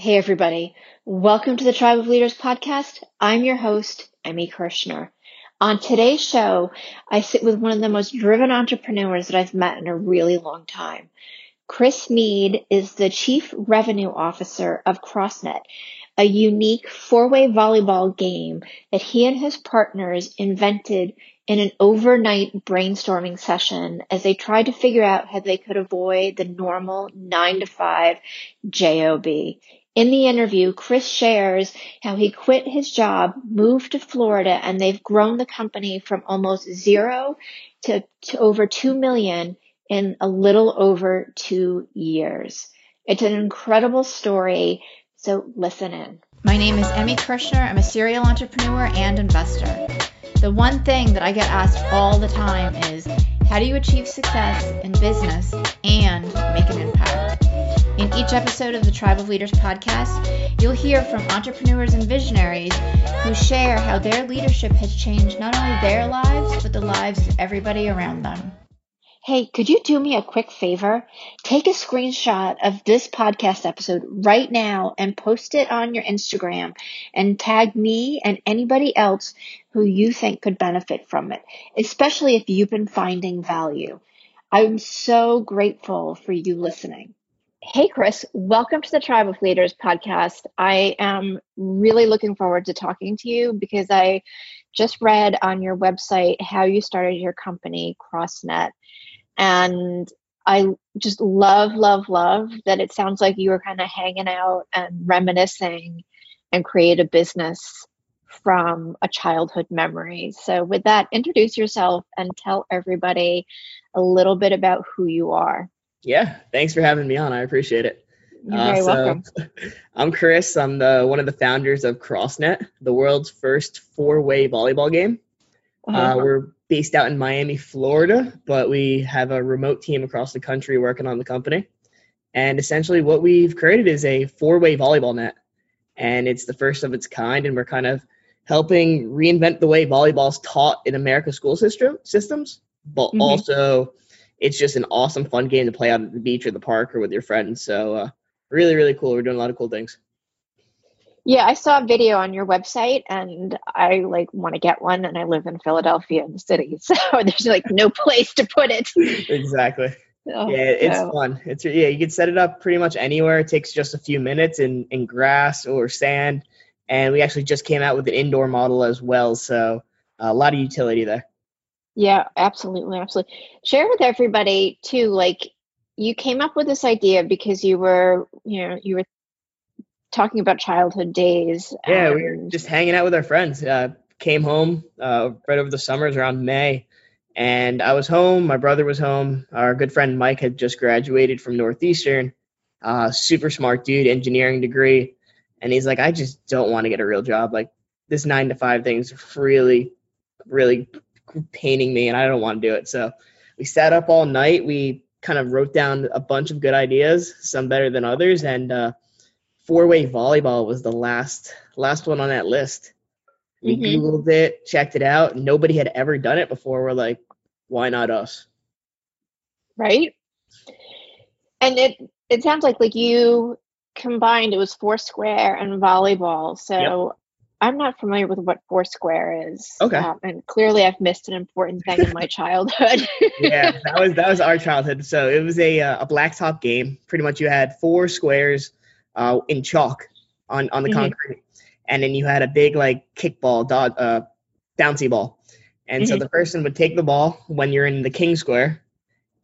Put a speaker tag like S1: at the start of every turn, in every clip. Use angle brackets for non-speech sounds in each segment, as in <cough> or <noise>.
S1: Hey, everybody. Welcome to the Tribe of Leaders podcast. I'm your host, Emmy Kirshner. On today's show, I sit with one of the most driven entrepreneurs that I've met in a really long time. Chris Meade is the Chief Revenue Officer of CrossNet, a unique four-way volleyball game that he and his partners invented in an overnight brainstorming session as they tried to figure out how they could avoid the normal nine to five job. In the interview, Chris shares how he quit his job, moved to Florida, and they've grown the company from almost zero to, to over 2 million in a little over two years. It's an incredible story. So listen in.
S2: My name is Emmy Kirshner. I'm a serial entrepreneur and investor. The one thing that I get asked all the time is how do you achieve success in business and each episode of the Tribe of Leaders podcast, you'll hear from entrepreneurs and visionaries who share how their leadership has changed not only their lives, but the lives of everybody around them.
S1: Hey, could you do me a quick favor? Take a screenshot of this podcast episode right now and post it on your Instagram and tag me and anybody else who you think could benefit from it, especially if you've been finding value. I'm so grateful for you listening. Hey, Chris, welcome to the Tribe of Leaders podcast. I am really looking forward to talking to you because I just read on your website how you started your company, CrossNet. And I just love, love, love that it sounds like you were kind of hanging out and reminiscing and create a business from a childhood memory. So, with that, introduce yourself and tell everybody a little bit about who you are.
S3: Yeah, thanks for having me on. I appreciate it.
S1: You're uh, very so, welcome. <laughs>
S3: I'm Chris. I'm the one of the founders of CrossNet, the world's first four-way volleyball game. Uh-huh. Uh, we're based out in Miami, Florida, but we have a remote team across the country working on the company. And essentially, what we've created is a four-way volleyball net, and it's the first of its kind. And we're kind of helping reinvent the way volleyball's taught in America's school system systems, but mm-hmm. also it's just an awesome, fun game to play out at the beach or the park or with your friends. So uh, really, really cool. We're doing a lot of cool things.
S1: Yeah, I saw a video on your website and I like want to get one and I live in Philadelphia in the city. <laughs> So there's like no place to put it.
S3: exactly. Oh, yeah, it's so. fun. It's yeah, you can set it up pretty much anywhere. It takes just a few minutes in, in grass or sand. And we actually just came out with an indoor model as well. So a lot of utility there.
S1: Yeah, absolutely, absolutely. Share with everybody too, like you came up with this idea because you were, you know, you were talking about childhood days.
S3: Yeah, we were just hanging out with our friends. Uh, came home uh, right over the summers around May, and I was home. My brother was home. Our good friend Mike had just graduated from Northeastern. Uh, super smart dude, engineering degree, and he's like, I just don't want to get a real job. Like this nine to five thing's really, really paining me and I don't want to do it. So we sat up all night. We kind of wrote down a bunch of good ideas, some better than others, and uh, four-way volleyball was the last last one on that list. We mm-hmm. googled it, checked it out. Nobody had ever done it before. We're like, why not us?
S1: Right. And it it sounds like like you combined it was Foursquare and volleyball. So I'm not familiar with what Foursquare is.
S3: Okay. Um,
S1: and clearly, I've missed an important thing in my <laughs> childhood.
S3: yeah, <laughs> that was that was our childhood. So it was a uh, a blacktop game. Pretty much, you had four squares uh, in chalk on on the mm-hmm. concrete, and then you had a big like kickball, dot uh, bouncy ball. And mm-hmm. so the person would take the ball when you're in the king square,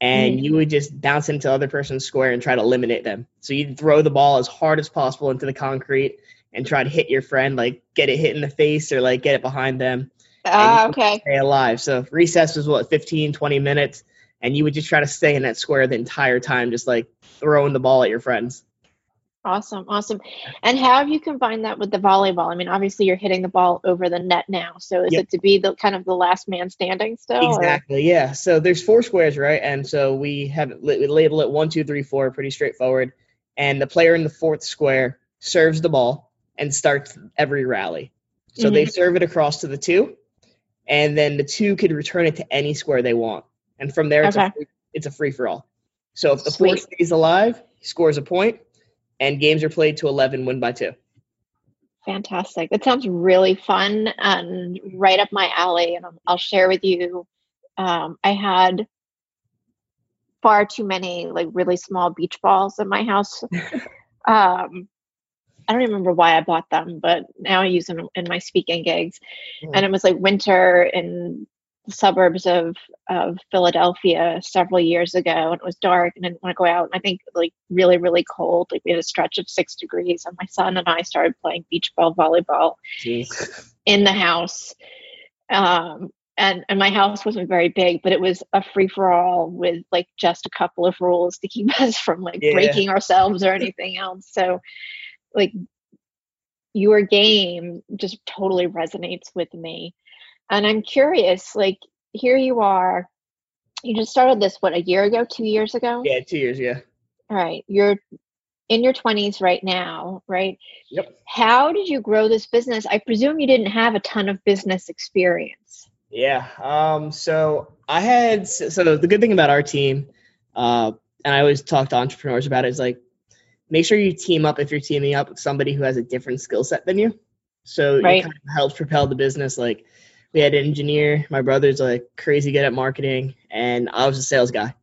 S3: and mm-hmm. you would just bounce into the other person's square and try to eliminate them. So you'd throw the ball as hard as possible into the concrete and try to hit your friend, like get it hit in the face or like get it behind them.
S1: Ah, uh, okay.
S3: Stay alive. So recess was what 15, 20 minutes, and you would just try to stay in that square the entire time, just like throwing the ball at your friends.
S1: Awesome, awesome. And how have you combined that with the volleyball? I mean, obviously you're hitting the ball over the net now. So is yep. it to be the kind of the last man standing still?
S3: Exactly. Or? Yeah. So there's four squares, right? And so we have we label it one, two, three, four, pretty straightforward. And the player in the fourth square serves the ball and starts every rally. So mm-hmm. they serve it across to the two, and then the two could return it to any square they want. And from there, it's, okay. a, free, it's a free for all. So if the Sweet. four stays alive, he scores a and games are played to 11, win by two.
S1: Fantastic. That sounds really fun and right up my alley. And I'll, I'll share with you. Um, I had far too many like really small beach balls in my house. <laughs> um, I don't remember why I bought them, but now I use them in my speaking gigs. Mm. And it was like winter in the suburbs of of Philadelphia several years ago, and it was dark, and I didn't want to go out. And I think like really, really cold. Like we had a stretch of six degrees, and my son and I started playing beach ball volleyball Jeez. in the house. Um, and and my house wasn't very big, but it was a free for all with like just a couple of rules to keep <laughs> us from like yeah. breaking ourselves or anything else. So, like your game just totally resonates with me and I'm curious, like, here you are. You just started this, what, a year ago, two years ago?
S3: Yeah, two years, yeah.
S1: All right. You're in your 20s right now, right?
S3: Yep.
S1: How did you grow this business? I presume you didn't have a ton of business experience.
S3: Yeah. Um, so I had, so the good thing about our team, uh, and I always talk to entrepreneurs about it, is like, make sure you team up if you're teaming up with somebody who has a different skill set than you. So right. it kind of helps propel the business. Like, we had an engineer. My brother's like crazy good at marketing, and I was a sales guy.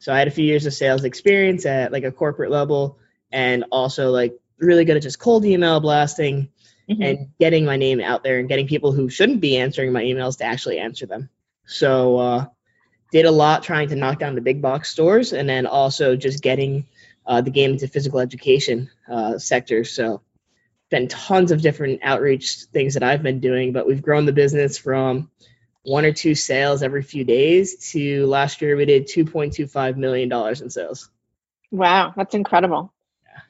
S3: So I had a few years of sales experience at like a corporate level, and also like really good at just cold email blasting mm-hmm. and getting my name out there and getting people who shouldn't be answering my emails to actually answer them. So uh, did a lot trying to knock down the big box stores, and then also just getting uh, the game into physical education uh, sector. So been tons of different outreach things that I've been doing, but we've grown the business from one or two sales every few days to last year we did $2.25 million in sales.
S1: Wow, that's incredible. Yeah.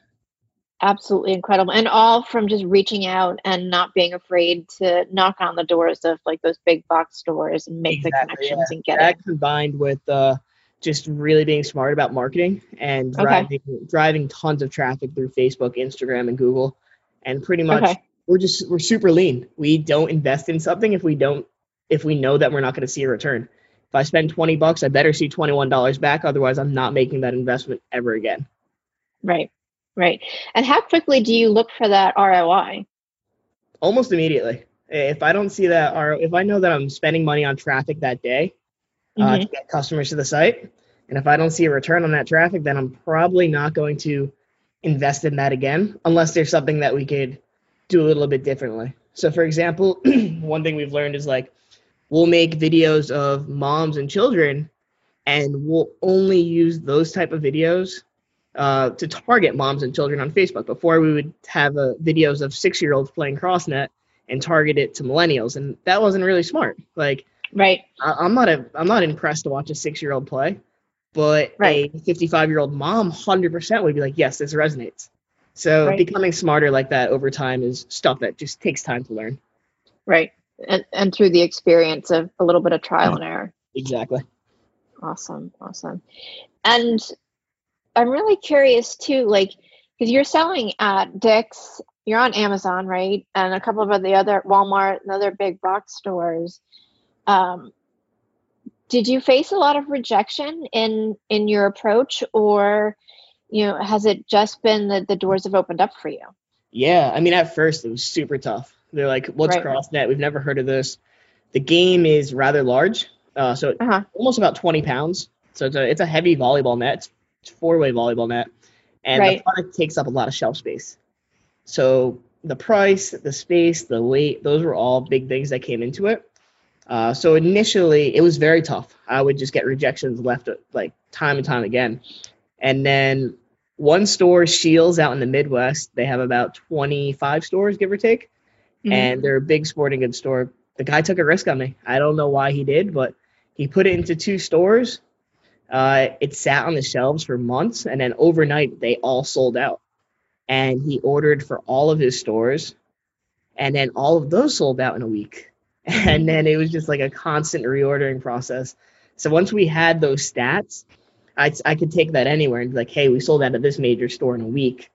S1: Absolutely incredible. And all from just reaching out and not being afraid to knock on the doors of like those big box stores and make exactly, the connections yeah. and get it.
S3: that it. combined with uh, just really being smart about marketing and driving okay. driving tons of traffic through Facebook, Instagram, and Google and pretty much okay. we're just we're super lean. We don't invest in something if we don't if we know that we're not going to see a return. If I spend 20 bucks, I better see $21 back otherwise I'm not making that investment ever again.
S1: Right. Right. And how quickly do you look for that ROI?
S3: Almost immediately. If I don't see that or if I know that I'm spending money on traffic that day uh, mm-hmm. to get customers to the site, and if I don't see a return on that traffic, then I'm probably not going to invest in that again unless there's something that we could do a little bit differently. So, for example, <clears throat> one thing we've learned is like we'll make videos of moms and children, and we'll only use those type of videos uh, to target moms and children on Facebook. Before we would have uh, videos of six year olds playing CrossNet and target it to millennials, and that wasn't really smart. Like,
S1: right?
S3: I, I'm not a I'm not impressed to watch a six year old play but right. a 55 year old mom 100% would be like yes this resonates. So right. becoming smarter like that over time is stuff that just takes time to learn.
S1: Right. And, and through the experience of a little bit of trial and error.
S3: Exactly.
S1: Awesome. Awesome. And i'm really curious too like because you're selling at dick's you're on amazon right? And a couple of the other walmart and other big box stores um, did you face a lot of rejection in in your approach or you know has it just been that the doors have opened up for you?
S3: Yeah i mean at first it was super tough. They're like what's right. crossnet we've never heard of this. The game is rather large uh, so uh-huh. almost about 20 pounds. So it's a, it's a heavy volleyball net. It's four-way volleyball net. And right. the product takes up a lot of shelf space. So the price the space the weight those were all big things that came into it uh, so initially, it was very tough. I would just get rejections left like time and time again. And then one store, Scheels, out in the Midwest, they have about 25 stores, give or take, mm-hmm. and they're a big sporting goods store. The guy took a risk on me. I don't know why he did, but he put it into two stores. Uh, it sat on the shelves for months, and then overnight they all sold out. And he ordered for all of his stores, and then all of those sold out in a week <laughs> and then it was just like a constant reordering process. So once we had those stats, I, I could take that anywhere and be like, hey, we sold out at this major store in a week.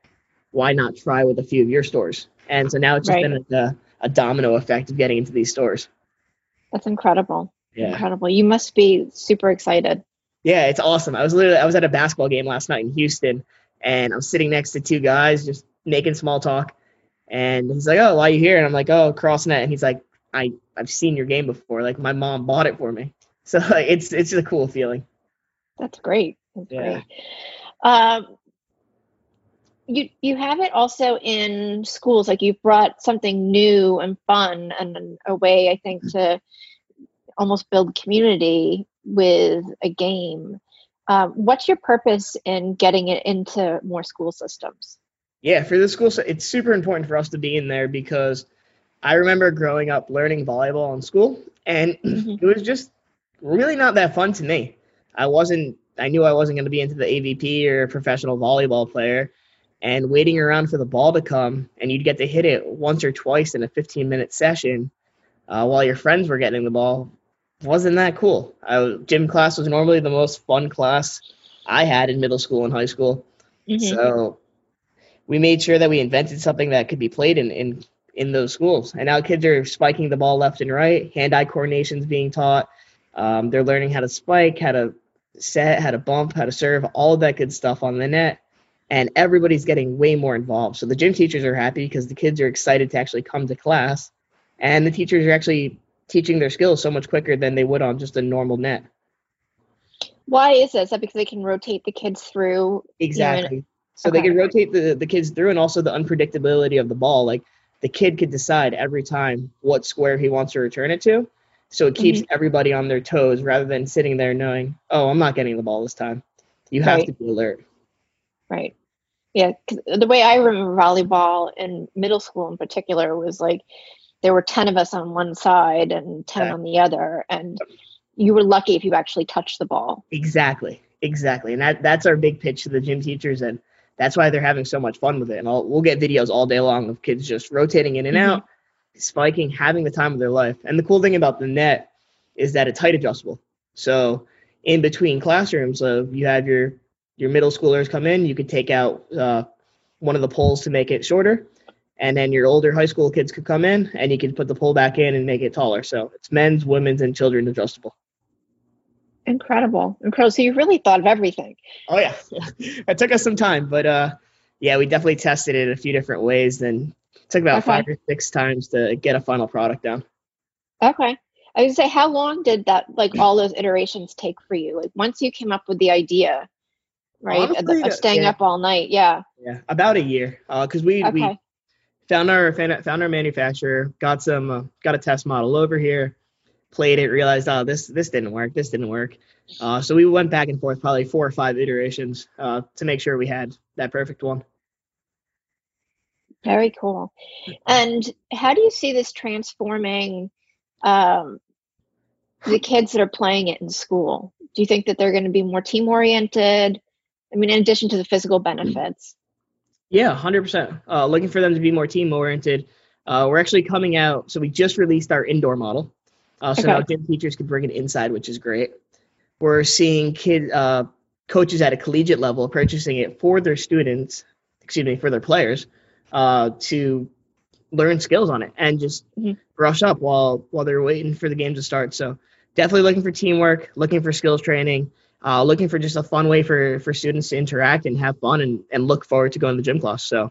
S3: Why not try with a few of your stores? And so now it's just right. been a, a domino effect of getting into these stores.
S1: That's incredible. Yeah. Incredible. You must be super excited.
S3: Yeah, it's awesome. I was literally I was at a basketball game last night in Houston and I'm sitting next to two guys just making small talk. And he's like, "Oh, why are you here?" And I'm like, "Oh, CrossNet." And he's like, "I I've seen your game before. Like my mom bought it for me." <laughs> So like, it's it's a cool feeling.
S1: That's great. That's
S3: Yeah.
S1: great. Um, you you have it also in schools. Like you've brought something new and fun and a way, I think, to almost build community with a game. Um, what's your purpose in getting it into more school systems?
S3: Yeah, for the school, it's super important for us to be in there because I remember growing up learning volleyball in school, and <clears throat>
S1: Mhm.
S3: it was just really not that fun to me. I wasn't, I knew I wasn't going to be into the AVP or a professional volleyball player, and waiting around for the ball to come, and you'd get to hit it once or twice in a 15 minute session uh, while your friends were getting the ball wasn't that cool. I, gym class was normally the most fun class I had in middle school and high school.
S1: Mhm.
S3: So we made sure that we invented something that could be played in, in in those schools. And now kids are spiking the ball left and right. Hand-eye coordination is being taught. Um, they're learning how to spike, how to set, how to bump, how to serve, all of that good stuff on the net. And everybody's getting way more involved. So the gym teachers are happy because the kids are excited to actually come to class, and the teachers are actually teaching their skills so much quicker than they would on just a normal net.
S1: Why is this? Is that because they can rotate the kids through?
S3: Exactly. So they can rotate the, the kids through and also the unpredictability of the ball. Like the kid could decide every time what square he wants to return it to. So it keeps mm-hmm. everybody on their toes rather than sitting there knowing, oh, I'm not getting the ball this time. You have
S1: Right.
S3: to be alert.
S1: Right. Yeah, the way I remember volleyball in middle school in particular was like there were 10 of us on one side and 10
S3: Yeah.
S1: on the other and you were lucky if you actually touched the ball.
S3: Exactly. Exactly. And that, that's our big pitch to the gym teachers. And that's why they're having so much fun with it. And I'll, we'll get videos all day long of kids just rotating in and
S1: Mhm.
S3: out, spiking, having the time of their life. And the cool thing about the net is that it's height adjustable. So in between classrooms, uh, you have your your middle schoolers come in, you could take out uh, one of the poles to make it shorter, and then your older high school kids could come in, and you could put the pole back in and make it taller. So it's men's, women's, and children adjustable.
S1: Incredible. Incredible. So you really thought of everything.
S3: Oh yeah, <laughs> it took us some time, but uh, yeah, we definitely tested it a few different ways. Then it took about
S1: Okay.
S3: five or six times to get a final product down.
S1: Okay. I would say, how long did that, like <clears throat> all those iterations take for you? Like once you came up with the idea, right, of,
S3: Honestly,
S1: of staying
S3: yeah.
S1: up all night. Yeah.
S3: Yeah, about a year, because we we
S1: Okay.
S3: found our found our manufacturer, got some uh, got a test model over here, played it, realized oh this this didn't work, this didn't work. Uh, so we went back and forth probably four or five iterations uh, to make sure we had that perfect one.
S1: Very cool. And how do you see this transforming um, the kids that are playing it in school? Do you think that they're going to be more team oriented? I mean, in addition to the physical benefits.
S3: Yeah, hundred percent. Uh, looking for them to be more team oriented. Uh, we're actually coming out, so we just released our indoor model. Uh, so
S1: Okay.
S3: now gym teachers can bring it inside, which is great. We're seeing kid uh, coaches at a collegiate level purchasing it for their students, excuse me, for their players, uh, to learn skills on it and just
S1: Mhm.
S3: brush up while while they're waiting for the game to start. So definitely looking for teamwork, looking for skills training, uh, looking for just a fun way for for students to interact and have fun and and look forward to going to the gym class. So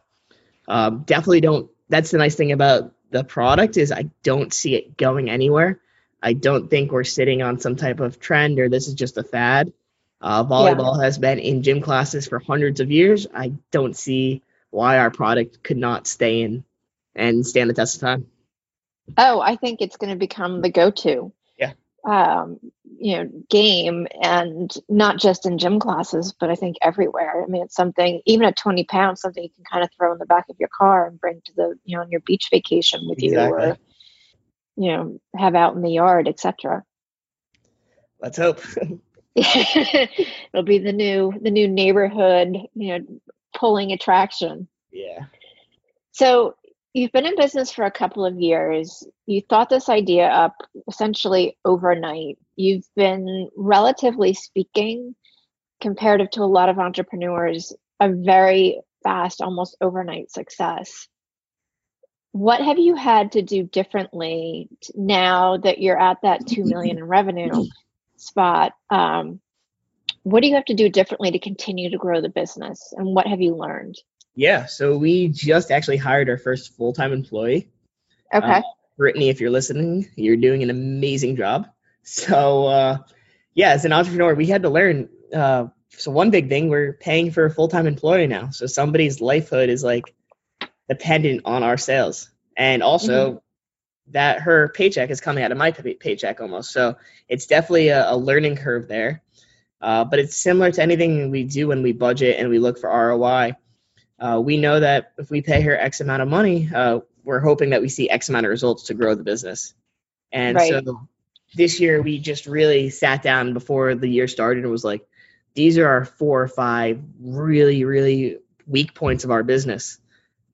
S3: um, definitely don't. That's the nice thing about the product is I don't see it going anywhere. I don't think we're sitting on some type of trend or this is just a fad. Uh, volleyball has been in gym classes for hundreds of years. I don't see why our product could not stay in and stand the test of time.
S1: Oh, I think it's going to become the go to.
S3: Yeah.
S1: Um, you know, game and not just in gym classes, but I think everywhere. I mean, it's something, even at 20 pounds, something you can kind of throw in the back of your car and bring to the, you know, on your beach vacation with
S3: Exactly.
S1: you or, you know, have out in the yard, etc. <laughs>
S3: Let's hope.
S1: It'll be the new, the new neighborhood, you know, pulling attraction.
S3: yeah.
S1: So you've been in business for a couple of years. You thought this idea up essentially overnight. You've been, relatively speaking, comparative to a lot of entrepreneurs, a very fast, almost overnight success. What have you had to do differently now that you're at that two million in revenue spot? Um, what do you have to do differently to continue to grow the business and what have you learned
S3: Yeah, so we just actually hired our first full time employee.
S1: okay
S3: Uh, Brittany, if you're listening, you're doing an amazing job. So, uh, yeah, as an entrepreneur, we had to learn. Uh, so, one big thing, we're paying for a full time employee now. So, somebody's lifehood is like dependent on our sales. And also, that her paycheck is coming out of my pay- paycheck almost. So, it's definitely a, a learning curve there. Uh, but it's similar to anything we do when we budget and we look for ROI. Uh, we know that if we pay her X amount of money, uh, we're hoping that we see X amount of results to grow the business. And
S1: Right.
S3: so this year we just really sat down before the year started and was like, these are our four or five really, really weak points of our business.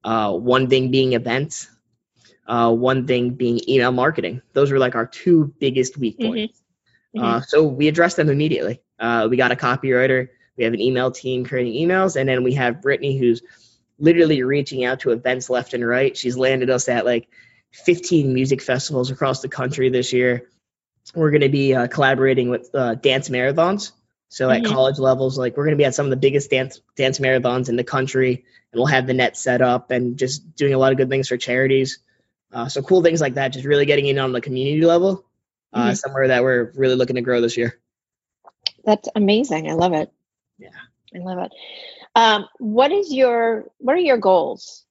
S3: Uh, one thing being events, uh, one thing being email marketing. Those were like our two biggest weak
S1: Mhm.
S3: points.
S1: Mhm.
S3: Uh, so we addressed them immediately. Uh, we got a copywriter, we have an email team creating emails, and then we have Brittany who's literally reaching out to events left and right. She's landed us at like 15 music festivals across the country this year. We're going to be uh, collaborating with uh, dance marathons. So at
S1: Mhm.
S3: college levels, like we're going to be at some of the biggest dance dance marathons in the country, and we'll have the net set up and just doing a lot of good things for charities. Uh, so cool things like that, just really getting in on the community level, uh,
S1: Mhm.
S3: somewhere that we're really looking to grow this year.
S1: That's amazing. I love it.
S3: Yeah.
S1: I love it. Um, what is your what are your goals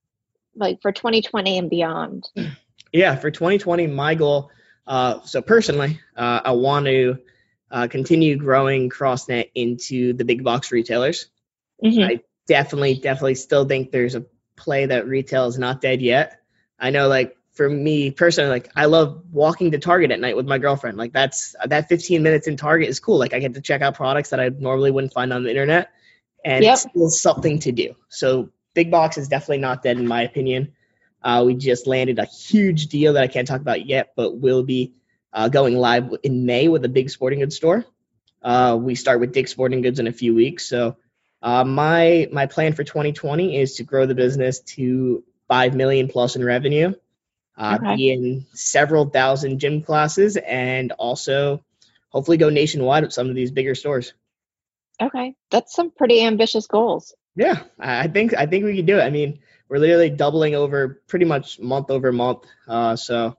S1: like for 2020 and beyond?
S3: Yeah, for 2020, my goal. Uh, so personally, uh, I want to uh, continue growing CrossNet into the big box retailers.
S1: Mhm.
S3: I definitely, definitely still think there's a play that retail is not dead yet. I know, like for me personally, like I love walking to Target at night with my girlfriend. Like that's that 15 minutes in Target is cool. Like I get to check out products that I normally wouldn't find on the internet, and
S1: Yep.
S3: it's still something to do. So big box is definitely not dead in my opinion. Uh, we just landed a huge deal that I can't talk about yet, but will be uh, going live in May with a big sporting goods store. Uh, we start with Dick's Sporting Goods in a few weeks. So uh, my my plan for 2020 is to grow the business to five million plus in revenue, uh,
S1: Okay.
S3: be in several thousand gym classes, and also hopefully go nationwide with some of these bigger stores.
S1: Okay, that's some pretty ambitious goals.
S3: Yeah, I I think I think we can do it. I mean, we're literally doubling over pretty much month over month. Uh, so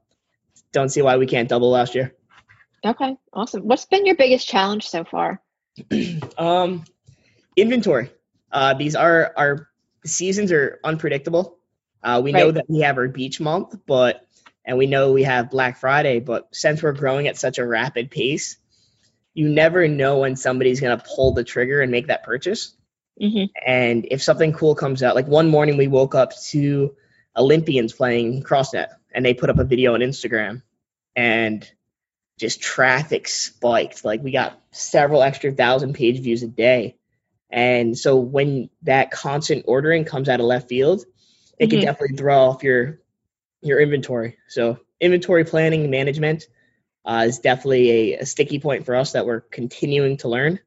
S3: don't see why we can't double last year.
S1: Okay, awesome. What's been your biggest challenge so far? <clears throat>
S3: Um, inventory. Uh, these are our seasons are unpredictable. Uh, we know that we have our beach month, but and we know we have Black Friday, but since we're growing at such a rapid pace, you never know when somebody's gonna pull the trigger and make that purchase.
S1: hmm
S3: And if something cool comes out, like one morning we woke up to Olympians playing CrossNet and they put up a video on Instagram and just traffic spiked. Like we got several extra thousand page views a day. And so when that constant ordering comes out of left field, it can
S1: Mhm.
S3: definitely throw off your your inventory. So inventory planning and management uh, is definitely a, a sticky point for us that we're continuing to learn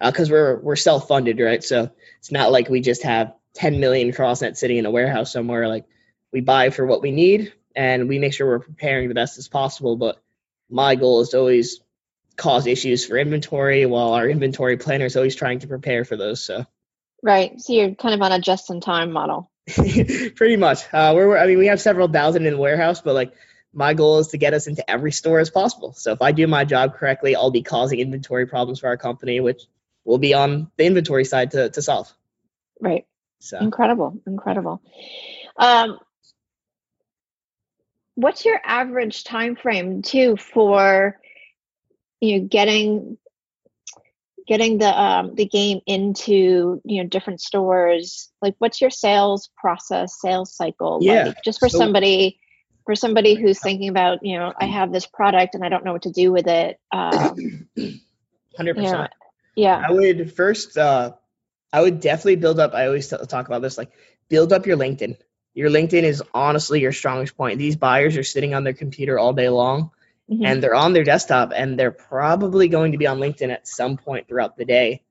S3: because we're we're self funded, right? So it's not like we just have 10 million CrossNet sitting in a warehouse somewhere. Like we buy for what we need and we make sure we're preparing the best as possible. But my goal is to always cause issues for inventory while our inventory planner is always trying to prepare for those. So
S1: Right. So you're kind of on a just-in-time model. <laughs>
S3: pretty much, uh, we're I mean we have several thousand in the warehouse, but like my goal is to get us into every store as possible. So if I do my job correctly, I'll be causing inventory problems for our company, which will be on the inventory side to, to solve.
S1: Right.
S3: So
S1: Incredible. Incredible. Um, what's your average time frame too for you know getting getting the um, the game into you know different stores? Like, what's your sales process, sales cycle?
S3: Yeah,
S1: Like, just for
S3: so-
S1: somebody for somebody who's thinking about you know I have this product and I don't know what to do with it. Um, <clears throat>
S3: hundred
S1: Yeah.
S3: percent.
S1: yeah.
S3: I would first, uh, I would definitely build up. I always t- talk about this, like build up your LinkedIn. Your LinkedIn is honestly your strongest point. These buyers are sitting on their computer all day long,
S1: Mhm.
S3: and they're on their desktop, and they're probably going to be on LinkedIn at some point throughout the day.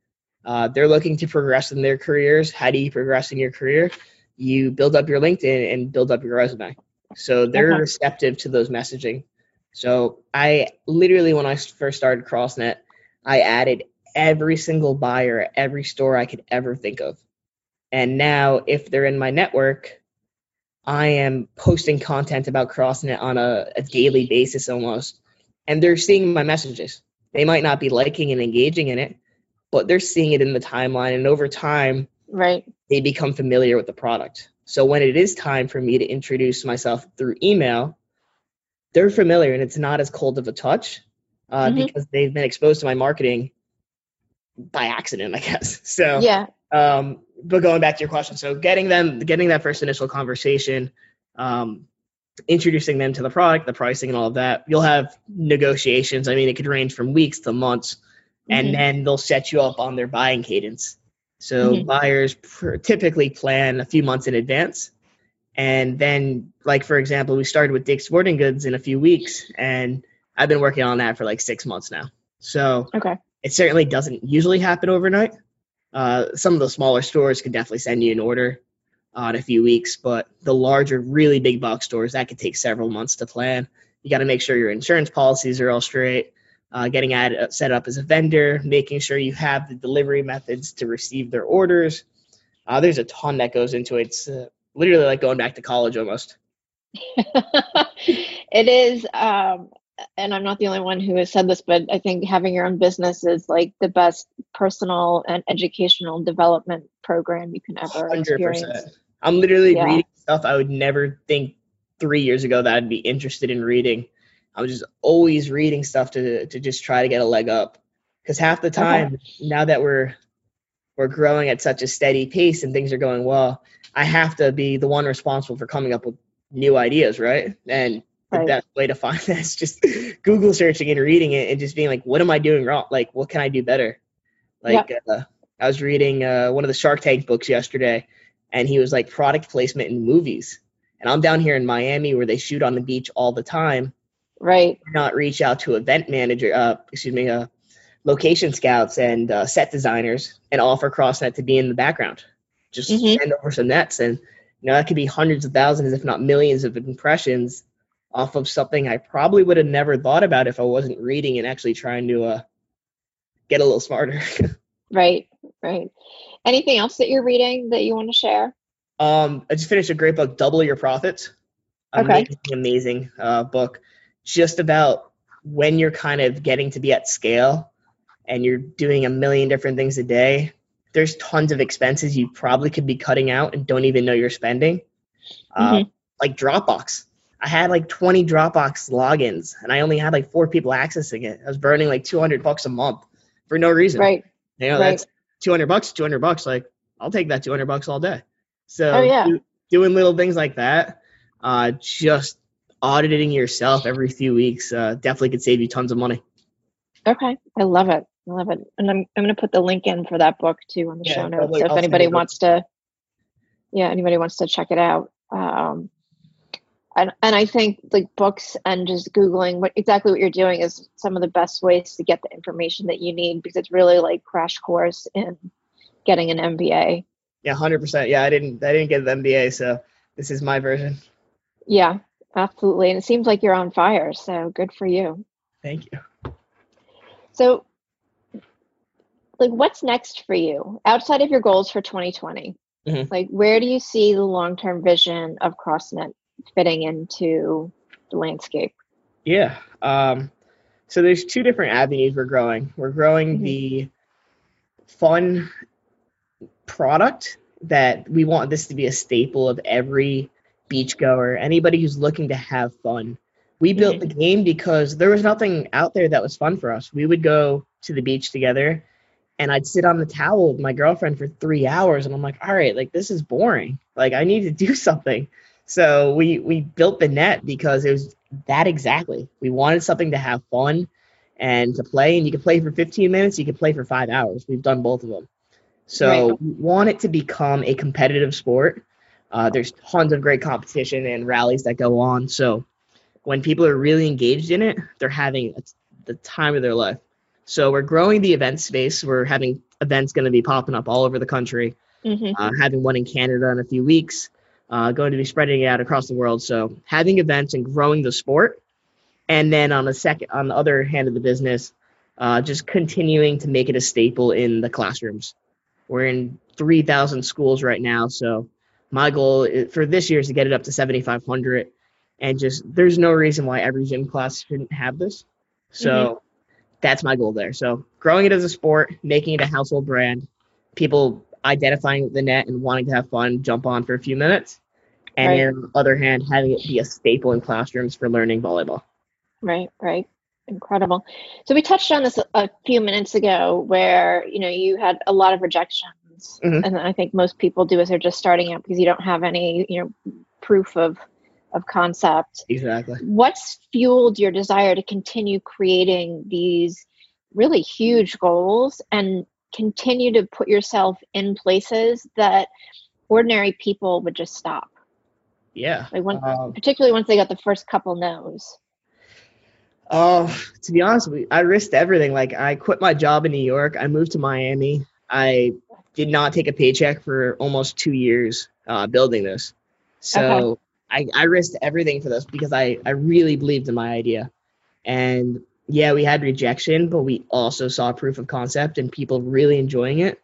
S3: Uh, they're looking to progress in their careers. How do you progress in your career? You build up your LinkedIn and build up your resume. So they're
S1: Okay.
S3: receptive to those messaging. So I literally, when I first started CrossNet, I added every single buyer at every store I could ever think of. And now, if they're in my network, I am posting content about CrossNet on a, a daily basis almost. And they're seeing my messages. They might not be liking and engaging in it, but they're seeing it in the timeline. And over time,
S1: Right.
S3: they become familiar with the product. So when it is time for me to introduce myself through email, they're familiar and it's not as cold of a touch uh,
S1: Mhm.
S3: because they've been exposed to my marketing by accident, I guess. <laughs> So
S1: Yeah.
S3: Um, but going back to your question, so getting them, getting that first initial conversation, um, introducing them to the product, the pricing, and all of that. You'll have negotiations. I mean, it could range from weeks to months, and then they'll set you up on their buying cadence. So
S1: Mhm.
S3: buyers pr- typically plan a few months in advance, and then, like for example, we started with Dick's Sporting Goods in a few weeks, and I've been working on that for like six months now. So
S1: Okay.
S3: it certainly doesn't usually happen overnight. Uh, some of the smaller stores could definitely send you an order uh, in a few weeks, but the larger, really big box stores that could take several months to plan. You got to make sure your insurance policies are all straight. Uh, getting added, set up as a vendor, making sure you have the delivery methods to receive their orders. Uh, there's a ton that goes into it. It's uh, literally like going back to college almost. <laughs>
S1: it is um and i'm not the only one who has said this but i think having your own business is like the best personal and educational development program you can ever
S3: Hundred
S1: experience.
S3: I'm literally
S1: Yeah.
S3: reading stuff I would never think three years ago that I'd be interested in reading. I was just always reading stuff to to just try to get a leg up. Because half the time, now that we're we're growing at such a steady pace and things are going well, I have to be the one responsible for coming up with new ideas, right? And the
S1: Right.
S3: best way to find <laughs> that is just Google searching and reading it and just being like, what am I doing wrong? Like, what can I do better? Like, uh, I was reading uh, one of the Shark Tank books yesterday, and he was like product placement in movies. And I'm down here in Miami where they shoot on the beach all the time.
S1: right
S3: Not reach out to event manager, uh, excuse me, uh, location scouts and uh, set designers and offer CrossNet to be in the background. Just
S1: Mhm.
S3: send over some nets, and you know that could be hundreds of thousands, if not millions, of impressions off of something I probably would have never thought about if I wasn't reading and actually trying to uh, get a little smarter. <laughs>
S1: right right anything else that you're reading that you want to share
S3: Um, I just finished a great book, Double Your Profits.
S1: Okay.
S3: Amazing, amazing uh, book. Just about when you're kind of getting to be at scale and you're doing a million different things a day. There's tons of expenses you probably could be cutting out and don't even know you're spending. Uh, like Dropbox. I had like 20 Dropbox logins and I only had like four people accessing it. I was burning like 200 bucks a month for no reason.
S1: right
S3: You know,
S1: Right.
S3: that's 200 bucks, 200 bucks. Like, I'll take that 200 bucks all day. So,
S1: Oh, yeah.
S3: do- doing little things like that, uh, just auditing yourself every few weeks, uh, definitely could save you tons of money.
S1: okay i love it i love it and i'm, I'm going to put the link in for that book too on the
S3: Yeah,
S1: show notes
S3: probably
S1: so if
S3: I'll
S1: anybody wants to yeah anybody wants to check it out um and, and I think like books and just Googling what exactly what you're doing is some of the best ways to get the information that you need because it's really like crash course in getting an MBA.
S3: Yeah, 100%. Yeah, I didn't, I didn't get the MBA, so this is my version.
S1: Yeah, absolutely. And it seems like you're on fire, so good for you.
S3: Thank you.
S1: So like what's next for you outside of your goals for 2020?
S3: Mhm.
S1: Like where do you see the long-term vision of CrossNet fitting into the landscape?
S3: Yeah. Um, so there's two different avenues we're growing. We're growing
S1: Mhm.
S3: the fun product that we want this to be a staple of every beachgoer, anybody who's looking to have fun. We built the game because there was nothing out there that was fun for us. We would go to the beach together and I'd sit on the towel with my girlfriend for three hours and I'm like, all right, like this is boring. Like I need to do <laughs> something. So we we built the net because it was that exactly. We wanted something to have fun and to play, and you can play for 15 minutes, you can play for five hours. We've done both of them. So
S1: Right.
S3: we want it to become a competitive sport. Uh, there's tons of great competition and rallies that go on. So when people are really engaged in it, they're having the time of their life. So we're growing the event space. We're having events going to be popping up all over the country
S1: Mm-hmm.
S3: uh, having one in Canada in a few weeks, uh, going to be spreading it out across the world. So having events and growing the sport, and then on the second, on the other hand of the business, uh, just continuing to make it a staple in the classrooms. We're in 3,000 schools right now, so my goal for this year is to get it up to 7,500, and just there's no reason why every gym class shouldn't have this. So mm-hmm. that's my goal there. So growing it as a sport, making it a household brand, people identifying the net and wanting to have fun, jump on for a few minutes, and right. on the other hand, having it be a staple in classrooms for learning volleyball.
S1: Right, right. Incredible. So we touched on this a few minutes ago where, you know, you had a lot of rejections. Mm-hmm. And I think most people do as they're just starting out because you don't have any, you know, proof of of concept.
S3: Exactly.
S1: What's fueled your desire to continue creating these really huge goals and continue to put yourself in places that ordinary people would just stop?
S3: Yeah.
S1: Like when, um, particularly once they got the first couple no's.
S3: Oh, to be honest with you, I risked everything. Like I quit my job in New York. I moved to Miami. I did not take a paycheck for almost two years uh, building this. So okay. I, I risked everything for this because I, I really believed in my idea. And yeah, we had rejection, but we also saw proof of concept and people really enjoying it.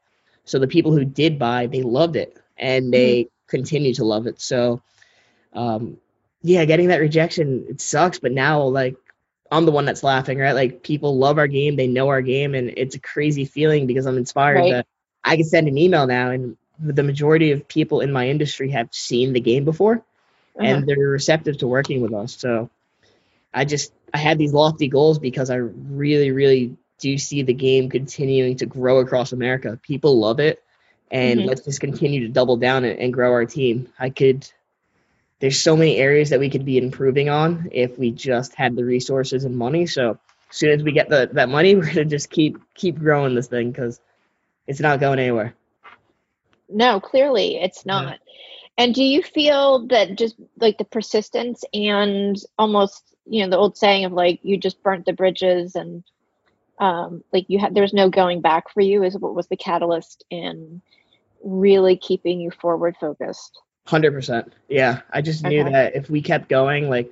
S3: So the people who did buy, they loved it and they mm-hmm. continue to love it. So um, yeah, getting that rejection, it sucks. But now like I'm the one that's laughing, right? Like people love our game, they know our game, and it's a crazy feeling because I'm inspired right. that I can send an email now, and the majority of people in my industry have seen the game before, uh-huh. and they're receptive to working with us. So I just I had these lofty goals because I really, really do see the game continuing to grow across America. People love it, and mm-hmm. let's just continue to double down and, and grow our team. I could there's so many areas that we could be improving on if we just had the resources and money. So as soon as we get the that money, <laughs> we're gonna just keep keep growing this thing because it's not going anywhere.
S1: No, clearly it's not. Yeah. And do you feel that just like the persistence and almost you know the old saying of like you just burnt the bridges and um, like you had there's no going back for you is what was the catalyst in really keeping you forward focused
S3: Hundred percent. Yeah, I just knew okay. that if we kept going, like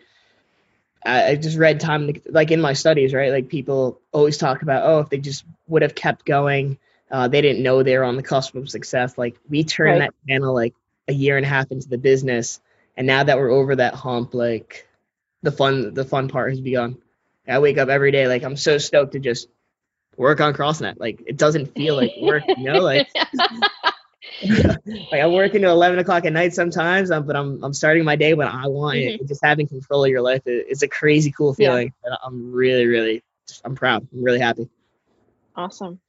S3: I, I just read time, like in my studies, right? Like people always talk about, oh, if they just would have kept going, uh, they didn't know they were on the cusp of success. Like we turned right. that channel like a year and a half into the business, and now that we're over that hump, like the fun, the fun part has begun. I wake up every day like I'm so stoked to just work on CrossNet. Like it doesn't feel like work, you know, like <laughs> <laughs> <laughs> like I'm working to 11 o'clock at night sometimes, um, but I'm I'm starting my day when I want mm-hmm. it. Just having control of your life is a crazy cool feeling. Yeah. I'm really, really, I'm proud. I'm really happy.
S1: Awesome.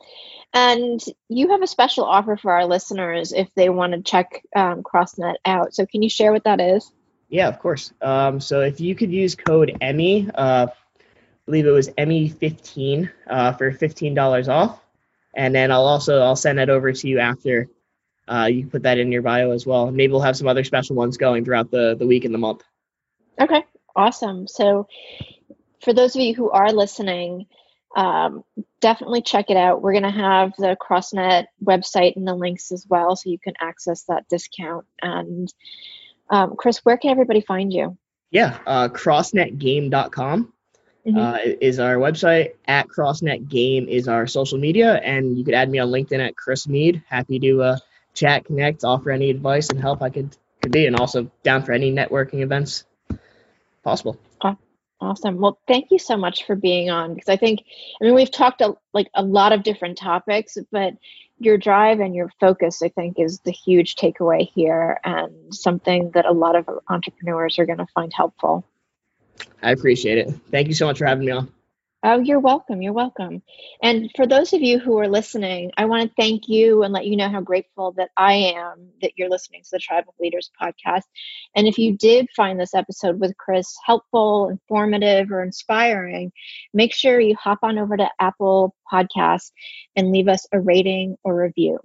S1: And you have a special offer for our listeners if they want to check um, CrossNet out. So can you share what that is?
S3: Yeah, of course. Um, so if you could use code Emmy, uh, I believe it was Emmy15 uh, for $15 off. And then I'll also I'll send that over to you after uh, you can put that in your bio as well. Maybe we'll have some other special ones going throughout the, the week and the month.
S1: Okay, awesome. So, for those of you who are listening, um, definitely check it out. We're going to have the CrossNet website and the links as well, so you can access that discount. And um, Chris, where can everybody find you?
S3: Yeah, uh, crossnetgame.com. Mm-hmm. Uh, is our website at CrossNet Game is our social media, and you could add me on LinkedIn at Chris Meade. Happy to uh, chat, connect, offer any advice and help I could could be, and also down for any networking events possible.
S1: Awesome. Well, thank you so much for being on because I think, I mean, we've talked a, like a lot of different topics, but your drive and your focus, I think, is the huge takeaway here and something that a lot of entrepreneurs are going to find helpful.
S3: I appreciate it. Thank you so much for having me on.
S1: Oh, you're welcome. You're welcome. And for those of you who are listening, I want to thank you and let you know how grateful that I am that you're listening to the Tribe of Leaders podcast. And if you did find this episode with Chris helpful, informative, or inspiring, make sure you hop on over to Apple Podcasts and leave us a rating or review.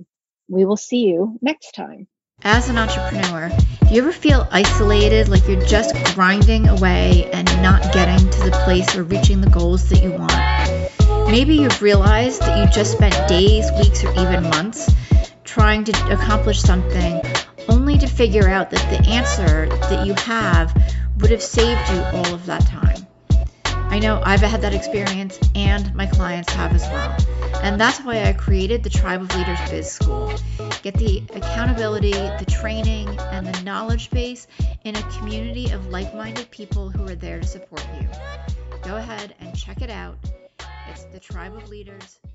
S1: We will see you next time.
S2: As an entrepreneur, you ever feel isolated, like you're just grinding away and not getting to the place or reaching the goals that you want? Maybe you've realized that you just spent days, weeks, or even months trying to accomplish something only to figure out that the answer that you have would have saved you all of that time. I know I've had that experience and my clients have as well. And that's why I created the Tribe of Leaders Biz School. Get the accountability, the training, and the knowledge base in a community of like minded people who are there to support you. Go ahead and check it out. It's thetribeofleaders.com.